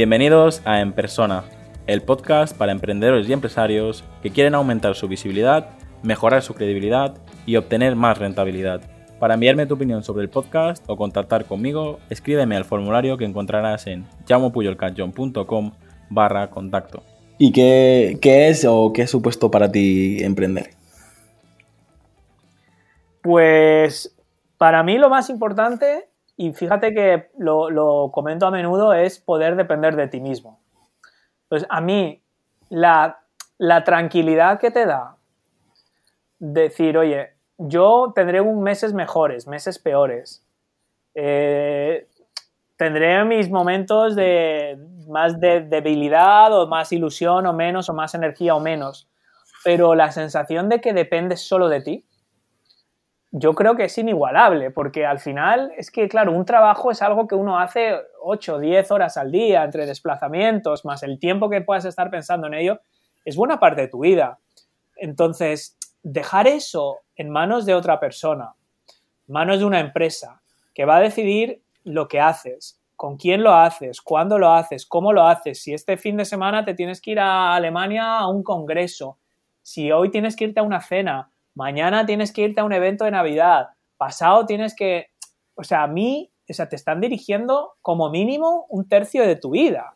Bienvenidos a En Persona, el podcast para emprendedores y empresarios que quieren aumentar su visibilidad, mejorar su credibilidad y obtener más rentabilidad. Para enviarme tu opinión sobre el podcast o contactar conmigo, escríbeme al formulario que encontrarás en llamopuyolcanchon.com barra contacto. ¿Y qué, qué es o qué es supuesto para ti emprender? Pues para mí lo más importante, y fíjate que lo, comento a menudo, es poder depender de ti mismo. Pues a mí la, tranquilidad que te da decir, oye, yo tendré un meses mejores, meses peores. Eh, tendré mis momentos de más de debilidad o más ilusión o menos o más energía o menos. Pero la sensación de que dependes solo de ti, yo creo que es inigualable, porque al final es que, claro, un trabajo es algo que uno hace 8 o 10 horas al día, entre desplazamientos, más el tiempo que puedas estar pensando en ello, es buena parte de tu vida. Entonces, dejar eso en manos de otra persona, manos de una empresa, que va a decidir lo que haces, con quién lo haces, cuándo lo haces, cómo lo haces, si este fin de semana te tienes que ir a Alemania a un congreso, si hoy tienes que irte a una cena, mañana tienes que irte a un evento de Navidad, pasado tienes que, o sea, a mí, o sea, te están dirigiendo como mínimo un tercio de tu vida.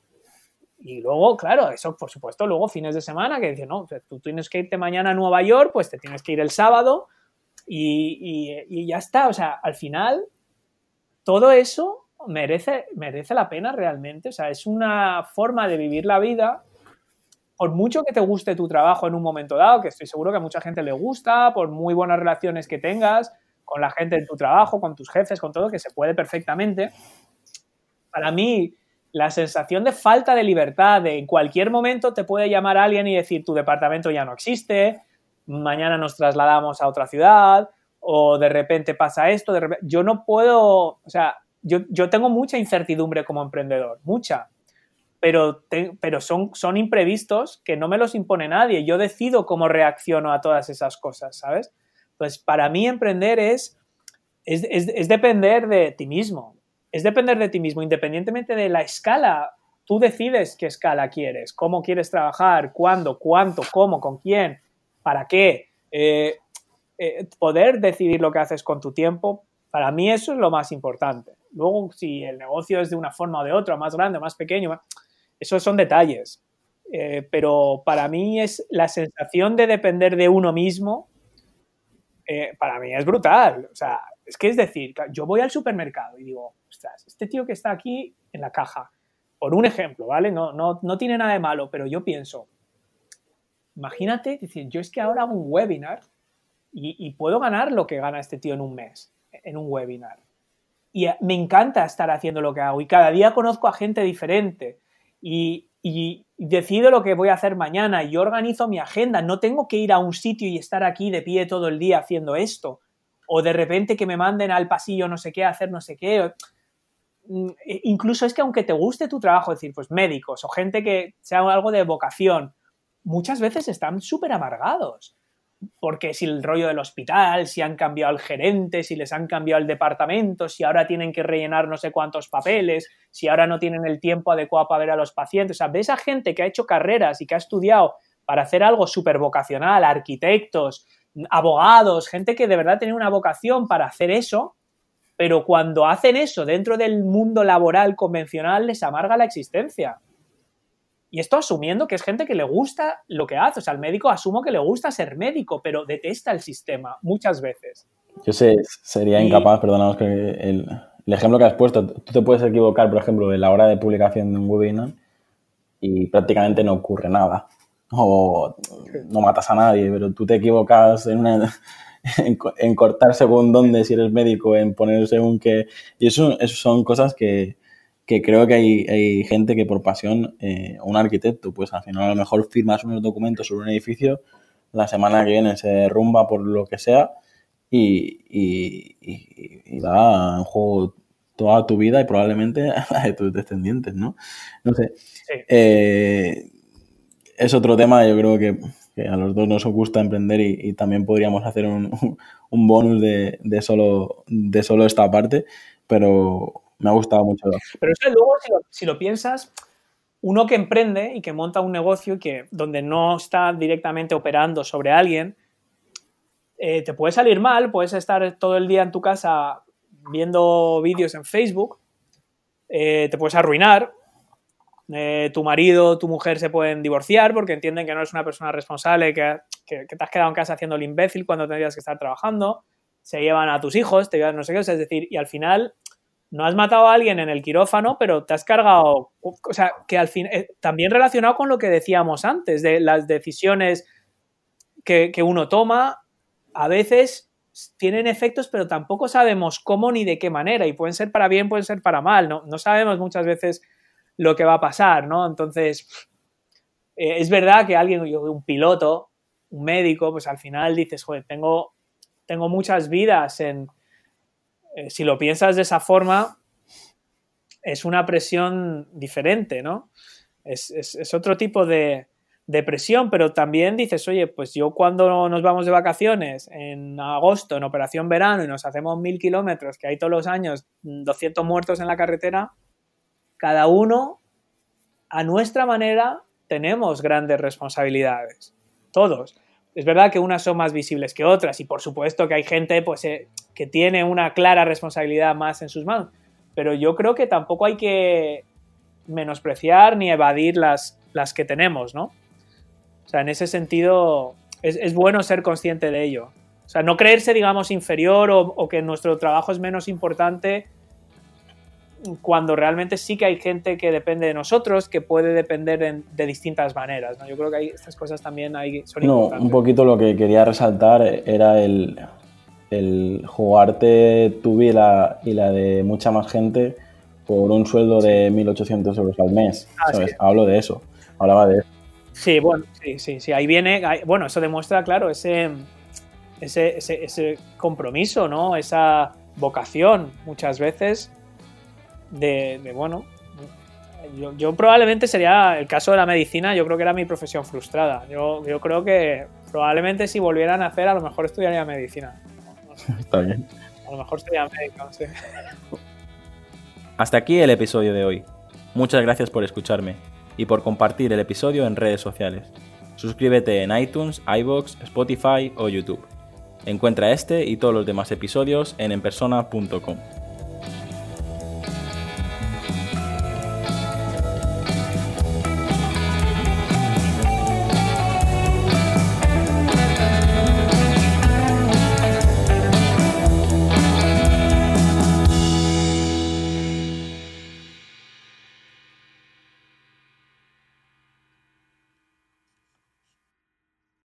Y luego, claro, eso por supuesto, luego fines de semana que dicen, no, tú tienes que irte mañana a Nueva York, pues te tienes que ir el sábado y, y ya está. O sea, al final, todo eso merece, merece la pena realmente. O sea, es una forma de vivir la vida por mucho que te guste tu trabajo en un momento dado, que estoy seguro que a mucha gente le gusta, por muy buenas relaciones que tengas con la gente en tu trabajo, con tus jefes, con todo, que se puede perfectamente, para mí la sensación de falta de libertad, de en cualquier momento te puede llamar alguien y decir tu departamento ya no existe, mañana nos trasladamos a otra ciudad, o de repente pasa esto, de yo no puedo, o sea, yo, yo tengo mucha incertidumbre como emprendedor, mucha, pero, pero son, son imprevistos que no me los impone nadie. Yo decido cómo reacciono a todas esas cosas, ¿sabes? Pues para mí emprender es, es, es, depender de ti mismo. Es depender de ti mismo, independientemente de la escala. Tú decides qué escala quieres, cómo quieres trabajar, cuándo, cuánto, cómo, con quién, para qué. Eh, eh, poder decidir lo que haces con tu tiempo, para mí eso es lo más importante. Luego, si el negocio es de una forma o de otra, más grande, más pequeño, esos son detalles. Eh, pero para mí es la sensación de depender de uno mismo, eh, para mí es brutal. O sea, es que es decir, yo voy al supermercado y digo, ostras, este tío que está aquí en la caja, por un ejemplo, ¿vale? No, no, no tiene nada de malo, pero yo pienso, imagínate, decir, yo es que ahora hago un webinar y, y puedo ganar lo que gana este tío en un mes, en un webinar. Y me encanta estar haciendo lo que hago y cada día conozco a gente diferente y, decido lo que voy a hacer mañana y organizo mi agenda. No tengo que ir a un sitio y estar aquí de pie todo el día haciendo esto. O de repente que me manden al pasillo no sé qué, a hacer no sé qué. Mm, e incluso es que aunque te guste tu trabajo, es decir, pues médicos o gente que sea algo de vocación, muchas veces están súper amargados porque si el rollo del hospital, si han cambiado el gerente, si les han cambiado el departamento, si ahora tienen que rellenar no sé cuántos papeles, si ahora no tienen el tiempo adecuado para ver a los pacientes. O sea, ves a gente que ha hecho carreras y que ha estudiado para hacer algo súper vocacional, arquitectos, abogados, gente que de verdad tiene una vocación para hacer eso, pero cuando hacen eso dentro del mundo laboral convencional les amarga la existencia. Y esto asumiendo que es gente que le gusta lo que hace. O sea, el médico asumo que le gusta ser médico, pero detesta el sistema muchas veces. Yo sé, sería incapaz, perdonamos que el, ejemplo que has puesto, tú te puedes equivocar, por ejemplo, en la hora de publicación de un webinar y prácticamente no ocurre nada. O no matas a nadie, pero tú te equivocas en, en, cortar según dónde, si eres médico, en poner según qué. Y eso, eso son cosas que, que creo que hay, gente que por pasión, eh, un arquitecto, pues al final a lo mejor firmas unos documentos sobre un edificio, la semana que viene se derrumba por lo que sea y, y, da en juego toda tu vida y probablemente la de tus descendientes, ¿no? No sé. Eh, es otro tema, yo creo que, a los dos nos gusta emprender y, también podríamos hacer un, un bonus de, de, solo, de solo esta parte, pero me ha gustado mucho. Pero luego, si lo, piensas, uno que emprende y que monta un negocio que, donde no está directamente operando sobre alguien, eh, te puede salir mal, puedes estar todo el día en tu casa viendo vídeos en Facebook, eh, te puedes arruinar, eh, tu marido, tu mujer se pueden divorciar porque entienden que no eres una persona responsable, que, te has quedado en casa haciendo el imbécil cuando tendrías que estar trabajando, se llevan a tus hijos, te llevan no sé qué, es decir, y al final no has matado a alguien en el quirófano, pero te has cargado, o sea, que al fin, eh, también relacionado con lo que decíamos antes, de las decisiones que, que uno toma, a veces tienen efectos, pero tampoco sabemos cómo ni de qué manera, y pueden ser para bien, pueden ser para mal, no, no sabemos muchas veces lo que va a pasar, ¿no? Entonces, eh, es verdad que alguien, un piloto, un médico, pues al final dices, joder, tengo, tengo muchas vidas en... Eh, si lo piensas de esa forma, es una presión diferente, ¿no? Es, otro tipo de, presión, pero también dices, oye, pues yo cuando nos vamos de vacaciones en agosto, en operación verano, y nos hacemos mil kilómetros, que hay todos los años 200 muertos en la carretera, cada uno, a nuestra manera, tenemos grandes responsabilidades. Todos. Es verdad que unas son más visibles que otras y por supuesto que hay gente pues, eh, que tiene una clara responsabilidad más en sus manos. Pero yo creo que tampoco hay que menospreciar ni evadir las, las que tenemos, ¿no? O sea, en ese sentido es, es bueno ser consciente de ello. O sea, no creerse, digamos, inferior o, o que nuestro trabajo es menos importante cuando realmente sí que hay gente que depende de nosotros, que puede depender de distintas maneras. Yo creo que hay, estas cosas también hay, son no, Un poquito lo que quería resaltar era el, jugarte tu vida y la de mucha más gente por un sueldo de 1.800 euros al mes. Ah, Hablo de eso, hablaba de eso. Sí, bueno, sí, sí, sí. Ahí viene, bueno, eso demuestra, claro, ese, ese, ese compromiso, ¿no? Esa vocación muchas veces de, bueno, yo, probablemente sería el caso de la medicina, yo creo que era mi profesión frustrada. Yo, yo creo que probablemente si volvieran a hacer, a lo mejor estudiaría medicina. Está bien. A lo mejor sería médico, sí. Hasta aquí el episodio de hoy. Muchas gracias por escucharme y por compartir el episodio en redes sociales. Suscríbete en iTunes, iBox, Spotify o YouTube. Encuentra este y todos los demás episodios en enpersona.com.